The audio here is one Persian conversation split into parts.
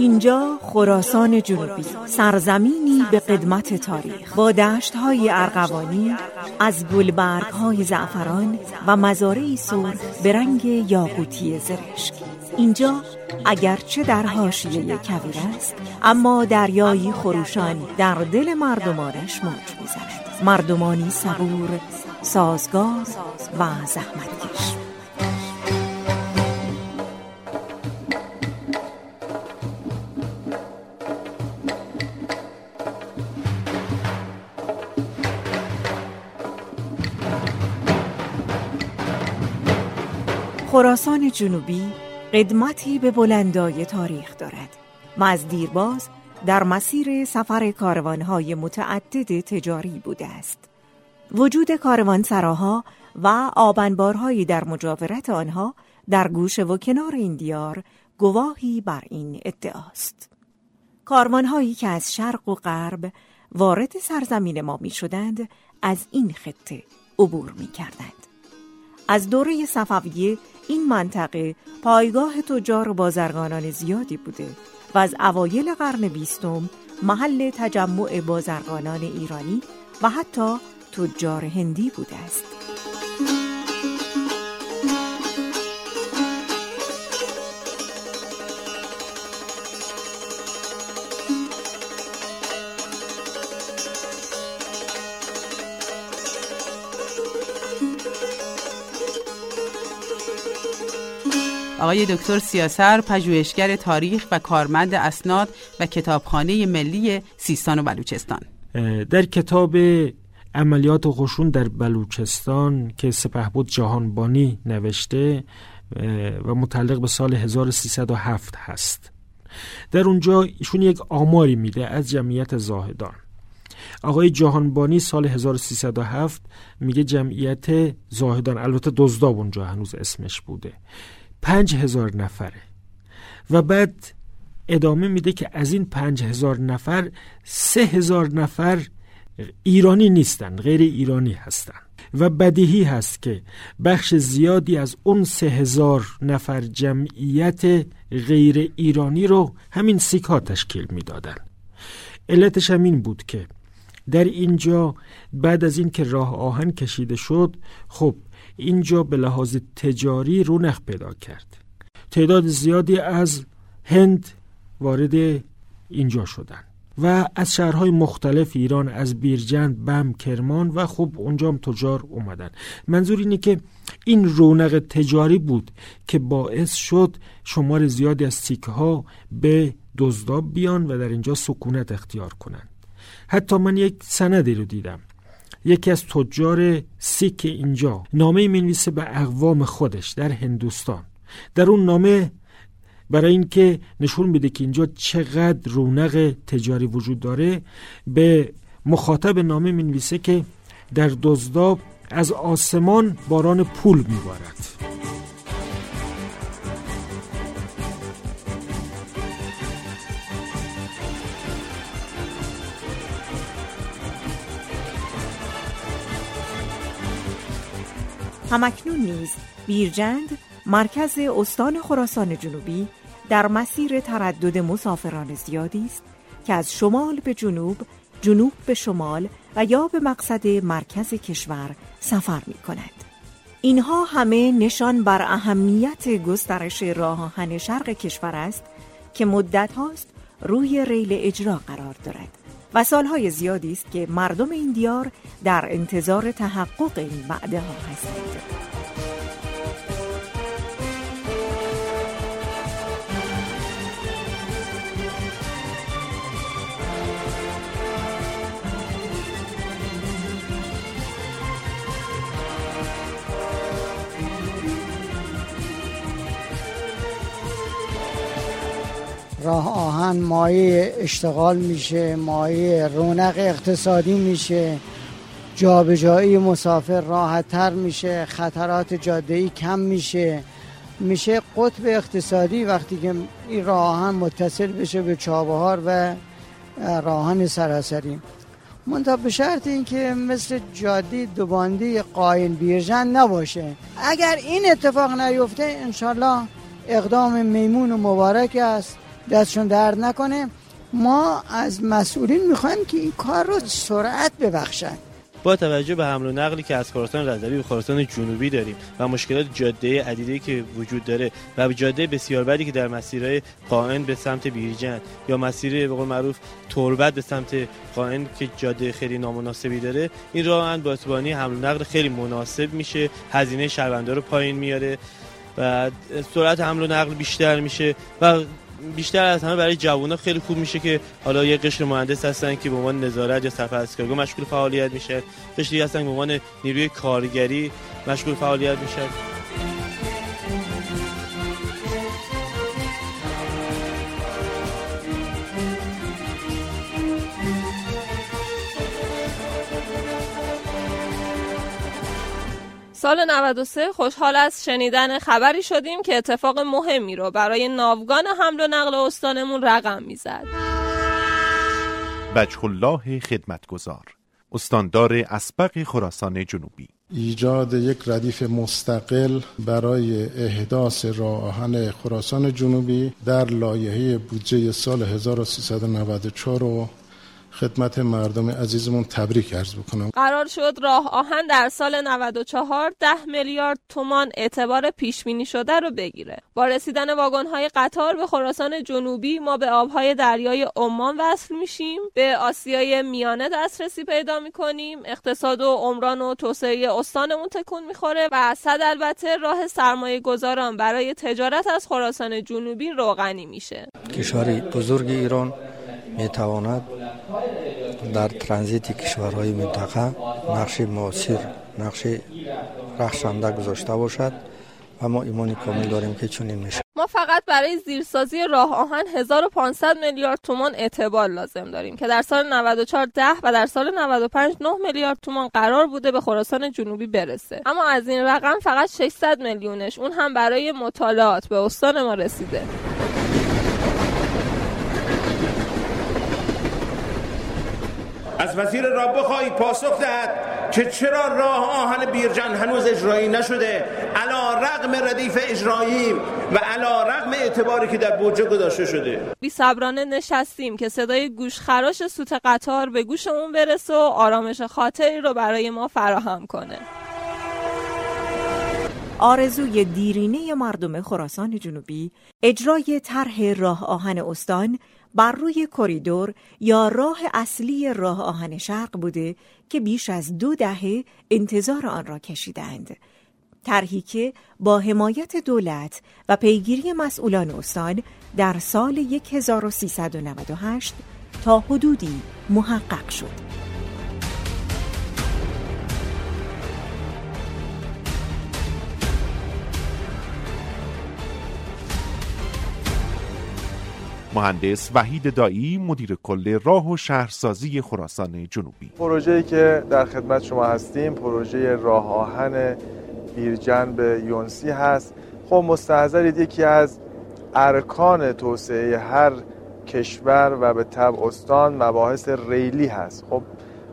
اینجا خراسان جنوبی سرزمینی به قدمت تاریخ. با دشت های ارغوانی از گلبرگ های زعفران و مزارعی سرخ به رنگ یاقوتی زرشک. اینجا اگرچه در حاشیه کویر است اما دریایی خروشان در دل مردمانش موج می‌زند. مردمانی صبور سازگار و زحمتکش. خراسان جنوبی قدمتی به بلندای تاریخ دارد و از دیرباز در مسیر سفر کاروانهای متعدد تجاری بوده است. وجود کاروانسراها و آبنبارهایی در مجاورت آنها در گوشه و کنار این دیار گواهی بر این ادعاست. کاروانهایی که از شرق و غرب وارد سرزمین ما می شدند از این خطه عبور می کردند. از دوره صفویه این منطقه پایگاه تجار و بازرگانان زیادی بوده و از اوایل قرن بیستم محل تجمع بازرگانان ایرانی و حتی تجار هندی بوده است. آقای دکتر سیاسر پژوهشگر تاریخ و کارمند اسناد و کتابخانه ملی سیستان و بلوچستان. در کتاب عملیات خشون در بلوچستان که سپهبد جهانبانی نوشته و متعلق به سال 1307 هست. در اونجا ایشون یک آماری میده از جمعیت زاهدان. آقای جهانبانی سال 1307 میگه جمعیت زاهدان البته دزداب اونجا هنوز اسمش بوده. پنج هزار نفره. و بعد ادامه میده که از این پنج هزار نفر سه هزار نفر ایرانی نیستن غیر ایرانی هستن و بدیهی هست که بخش زیادی از اون سه هزار نفر جمعیت غیر ایرانی رو همین سیک ها تشکیل می‌دادن علتش همین بود که در اینجا بعد از اینکه راه آهن کشیده شد خب اینجا به لحاظ تجاری رونق پیدا کرد. تعداد زیادی از هند وارد اینجا شدند و از شهرهای مختلف ایران از بیرجند بم کرمان و خب اونجا هم تجار اومدن. منظور اینه که این رونق تجاری بود که باعث شد شمار زیادی از سیکه ها به دزداب بیان و در اینجا سکونت اختیار کنند. حتی من یک سندی رو دیدم. یکی از تجار سیک اینجا. نامه می‌نویسه به اقوام خودش در هندوستان. در اون نامه برای اینکه نشون میده که اینجا چقدر رونق تجاری وجود داره به مخاطب نامه می‌نویسه که در دزداب از آسمان باران پول میبارد. همکنون نیز بیرجند مرکز استان خراسان جنوبی در مسیر تردد مسافران زیادی است که از شمال به جنوب جنوب به شمال و یا به مقصد مرکز کشور سفر می کند. اینها همه نشان بر اهمیت گسترش راه شرق کشور است که مدت هاست روی ریل اجرا قرار دارد و سالهای زیادی است که مردم این دیار در انتظار تحقق این وعده ها هستند. راه آهن مایه اشتغال میشه مایه رونق اقتصادی میشه جابجایی مسافر راحت تر میشه خطرات جاده ای کم میشه. میشه قطب اقتصادی وقتی که این راه آهن متصل بشه به چابهار و راهن سراسری. منتها به شرط اینکه مثل جاده دوباندی قاین بیرجن نباشه. اگر این اتفاق نیفته انشالله اقدام میمون و مبارک است. دستشون درد نکنه. ما از مسئولین می‌خوایم که این کار رو سرعت ببخشن. با توجه به حمل و نقلی که از خراسان رضوی به خراسان جنوبی داریم و مشکلات جاده عدیده که وجود داره و جاده بسیار بدی که در مسیرهای قائن به سمت بیرجند یا مسیر به قول معروف تربت به سمت قائن که جاده خیلی نامناسبی داره این راه با اتبانی حمل و نقل خیلی مناسب میشه هزینه شهروندا رو پایین میاره و سرعت حمل و نقل بیشتر میشه و بیشتر از همه برای جوونا خیلی خوب میشه که حالا یه قشر مهندس هستن که به عنوان نظارت یا اسکارگو مشغول فعالیت میشه. قشری هستن به عنوان نیروی کارگری مشغول فعالیت میشه. سال 93 خوشحال از شنیدن خبری شدیم که اتفاق مهمی رو برای ناوگان حمل و نقل استانمون رقم می‌زد. بچه الله خدمتگزار استاندار اسبق خراسان جنوبی ایجاد یک ردیف مستقل برای احداث راه آهن خراسان جنوبی در لایحه بودجه سال 1394 رو خدمت مردم عزیزمون تبریک عرض بکنم. قرار شد راه آهن در سال 94 ده میلیارد تومان اعتبار پیش بینی شده رو بگیره. با رسیدن واگن های قطار به خراسان جنوبی ما به آبهای دریای عمان وصل میشیم. به آسیای میانه دسترسی پیدا می‌کنیم. اقتصاد و عمران و توسعه استانمون تکون می‌خوره و صد البته راه سرمایه گذاران برای تجارت از خراسان جنوبی روغنی میشه. کشور بزرگ ایران می‌تواند در ترانزیت کشورهای منطقه نقش موثر نقش رخشنده گذاشته باشد و ما ایمانی کامل داریم که چنین میشه. ما فقط برای زیرسازی راه آهن 1500 میلیارد تومان اعتبار لازم داریم که در سال 94 10 و در سال 95 9 میلیارد تومان قرار بوده به خراسان جنوبی برسه. اما از این رقم فقط 600 میلیونش اون هم برای مطالعات به استان ما رسیده. از وزیر را بخواهید پاسخ دهد که چرا راه آهن بیرجن هنوز اجرایی نشده؟ علا رقم ردیف اجرایی و علا رقم اعتباری که در بودجه گذاشته شده. بی صبرانه نشستیم که صدای گوش خراش سوت قطار به گوش اون برسه و آرامش خاطری رو برای ما فراهم کنه. آرزوی دیرینه مردم خراسان جنوبی اجرای طرح راه آهن استان بر روی کریدور یا راه اصلی راه آهن شرق بوده که بیش از دو دهه انتظار آن را کشیدند. طرحی که با حمایت دولت و پیگیری مسئولان استان در سال 1398 تا حدودی محقق شد. مهندس وحید دایی مدیر کل راه و شهرسازی خراسان جنوبی. پروژه‌ای که در خدمت شما هستیم پروژه راه آهن بیرجن به یونسی هست. خب مستحضرید یکی از ارکان توسعه هر کشور و به طب استان مباحث ریلی هست. خب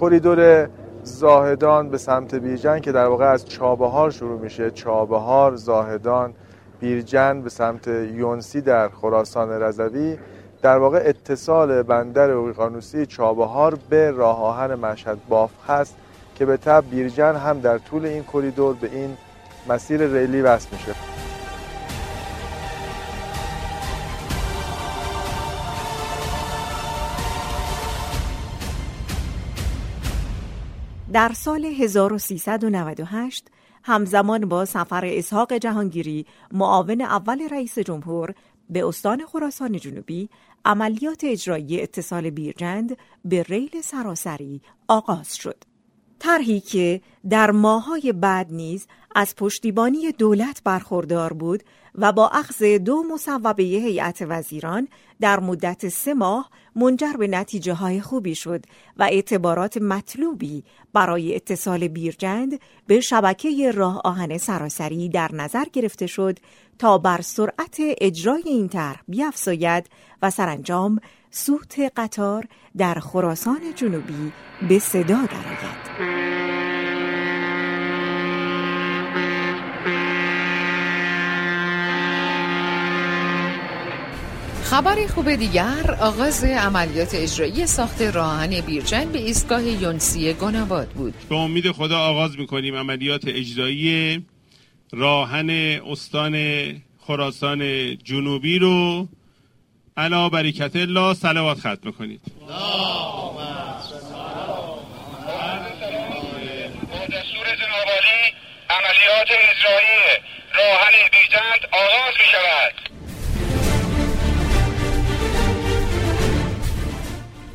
کریدور زاهدان به سمت بیرجن که در واقع از چابهار شروع میشه. چابهار زاهدان بیرجن به سمت یونسی در خراسان رضوی در واقع اتصال بندر اقیانوسی چابهار به راه آهن مشهد باف هست که به تب بیرجن هم در طول این کریدور به این مسیر ریلی وصل میشه. در سال 1398 همزمان با سفر اسحاق جهانگیری معاون اول رئیس جمهور به استان خراسان جنوبی عملیات اجرایی اتصال بیرجند به ریل سراسری آغاز شد. طرحی که در ماهای بعد نیز از پشتیبانی دولت برخوردار بود و با اخذ دو مصوبه هیئت وزیران در مدت سه ماه منجر به نتیجه های خوبی شد و اعتبارات مطلوبی برای اتصال بیرجند به شبکه راه آهن سراسری در نظر گرفته شد تا بر سرعت اجرای این طرح بیافزاید و سرانجام سوت قطار در خراسان جنوبی به صدا درآید. خبر خوب دیگر آغاز عملیات اجرایی ساخت راهن بیرجن به ایستگاه یونسی گناباد بود. به امید خدا آغاز می‌کنیم عملیات اجرایی راهن استان خراسان جنوبی رو. علا برکت الله سلوات ختم کنید عملیات اجرایی راهن بیجند آغاز می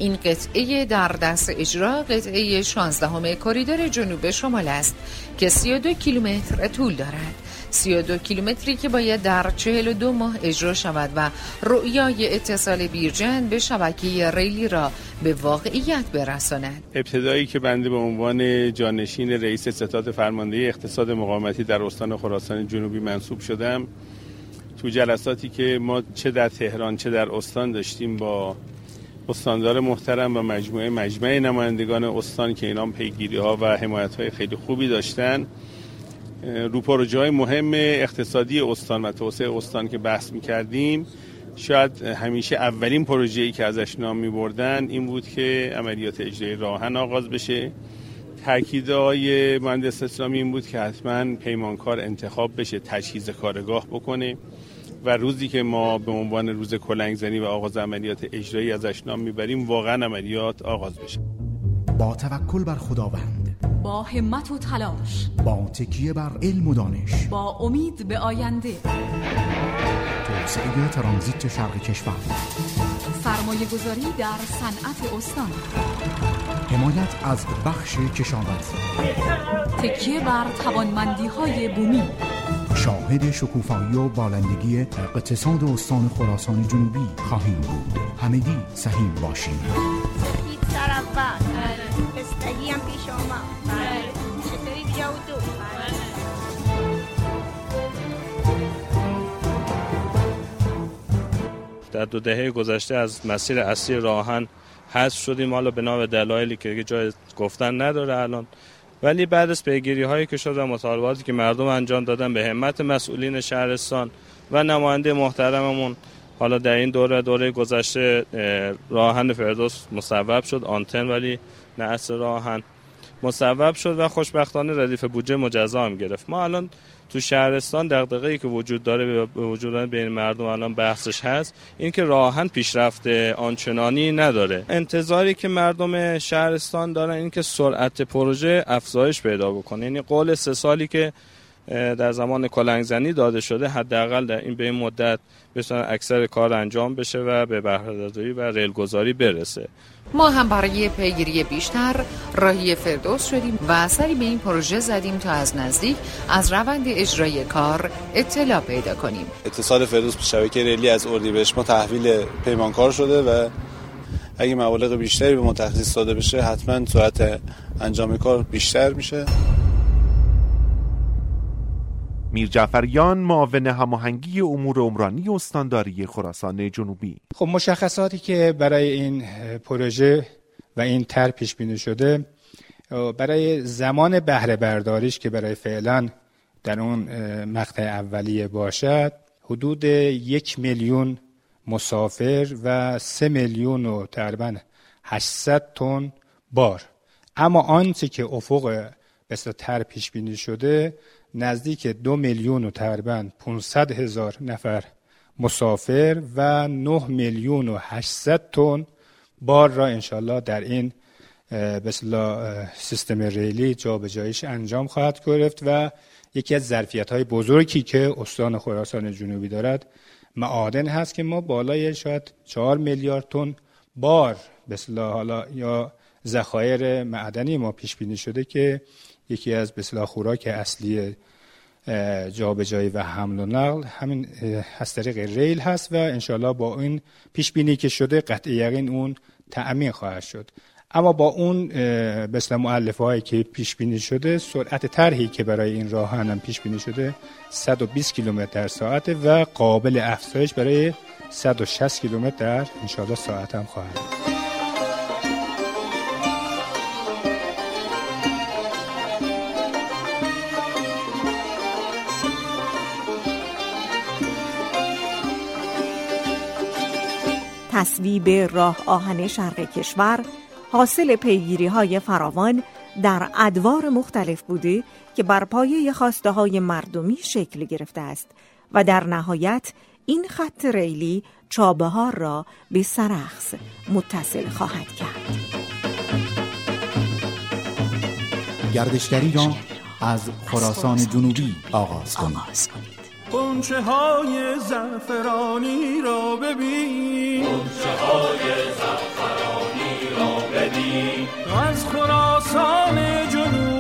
این قطعه در دست اجرا قطعه 16 همه کریدور جنوب شمال است که 32 کیلومتر طول دارد. 32 کیلومتری که باید در 42 ماه اجرا شود و رؤیای اتصال بیرجن به شبکه ریلی را به واقعیت برساند. ابتدایی که بنده به عنوان جانشین رئیس ستاد فرمانده اقتصاد مقاومتی در استان خراسان جنوبی منصوب شدم تو جلساتی که ما چه در تهران چه در استان داشتیم با استاندار محترم و مجموعه مجمع نمایندگان استان که اینام پیگیری ها و حمایت های خیلی خوبی داشتن. رو های مهم اقتصادی استان و توسعه استان که بحث می کردیم شاید همیشه اولین پروژه‌ای که ازش نام می بردن این بود که عملیات اجرای راهن آغاز بشه. تاکیدهای مهندس اسلامی این بود که حتما پیمانکار انتخاب بشه تجهیز کارگاه بکنه. و روزی که ما به عنوان روز کلنگزنی و آغاز عملیات اجرایی ازش نام می‌بریم واقعا عملیات آغاز بشه. با توکل بر خداوند. با همت و تلاش. با تکیه بر علم و دانش. با امید به آینده. توسعه ترانزیت شرق کشور. سرمایه گذاری در صنعت استان. حمایت از بخش کشاورزی. تکیه بر توانمندی های بومی. شاهد شکوفایی و بالندگی اقتصاد استان خراسان جنوبی خواهیم بود. همگی سهیم باشیم. در دو دهه گذشته از مسیر اصلی راهن حذف شدیم. حالا به نام دلایلی که جای گفتن نداره. الان ولی بعد از پیگیری هایی که شد و مطالباتی که مردم انجام دادن به همت مسئولین شهرستان و نماینده محترممون حالا در این دوره دوره گذشته راهن فردوس مصوب شد آنتن ولی نه اصل راهن مصوب شد و خوشبختانه ردیف بودجه مجزا هم گرفت. ما الان تو شهرستان دغدغه‌ای که وجود داره به وجود بین مردم الان بحثش هست این که راهن پیشرفت آنچنانی نداره. انتظاری که مردم شهرستان دارن این که سرعت پروژه افزایش پیدا بکنه. یعنی قول سه سالی که در زمان کلنگزنی داده شده حداقل در این به این مدت بتونه اکثر کار انجام بشه و به بهره‌داری و ریلگذاری برسه. ما هم برای پیگیری بیشتر راهی فردوس شدیم و سری به این پروژه زدیم تا از نزدیک از روند اجرای کار اطلاع پیدا کنیم. اتصال فردوس به شبکه ریلی از اردیبهشت ما تحویل پیمانکار شده و اگه مبالغ بیشتری به ما تخصیص داده بشه حتما سرعت انجام کار بیشتر میشه. میر جعفریان معاون هماهنگی امور عمرانی استانداری خراسان جنوبی. خب مشخصاتی که برای این پروژه و این تر پیش بینی شده برای زمان بهره برداریش که برای فعلا در اون مقطع اولیه باشد حدود یک میلیون مسافر و سه میلیون و تقریبا 800 تن بار. اما آنچه که افق بسیار تر پیش بینی شده نزدیک دو میلیون و تقریبا 500 هزار نفر مسافر و 9 میلیون و 800 تن بار را انشالله در این بسلا سیستم ریلی جابجاییش انجام خواهد گرفت و یکی از ظرفیت های بزرگی که استان خراسان جنوبی دارد معادن هست که ما بالای شاید 4 میلیارد تن بار بسلا حالا یا ذخایر معدنی ما پیش بینی شده که یکی از بسیار خوراک اصلی جابجایی و حمل و نقل. همین از طریق ریل هست و انشالله با این پیش بینی که شده قطع یقین اون تأمین خواهد شد. اما با اون مثل معلفه هایی که پیش بینی شده سرعت طرحی که برای این راه هم پیش بینی شده 120 کیلومتر در ساعت و قابل افزایش برای 160 کیلومتر در انشالله ساعت هم خواهد. تصویب راه آهن شرق کشور حاصل پیگیری های فراوان در ادوار مختلف بوده که بر پایه خواسته های مردمی شکل گرفته است و در نهایت این خط ریلی چابهار را به سرخس متصل خواهد کرد. گردشگری را از خراسان جنوبی آغاز کنید قنچه های زعفرانی را ببین. قنچه های زعفرانی را ببین. از خراسان جنوب